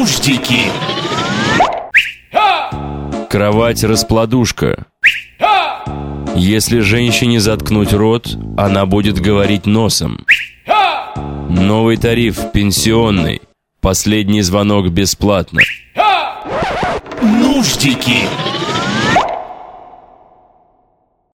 Нуждики. Кровать-раскладушка. Если женщине заткнуть рот, она будет говорить носом. Новый тариф пенсионный. Последний звонок бесплатно. Нуждики.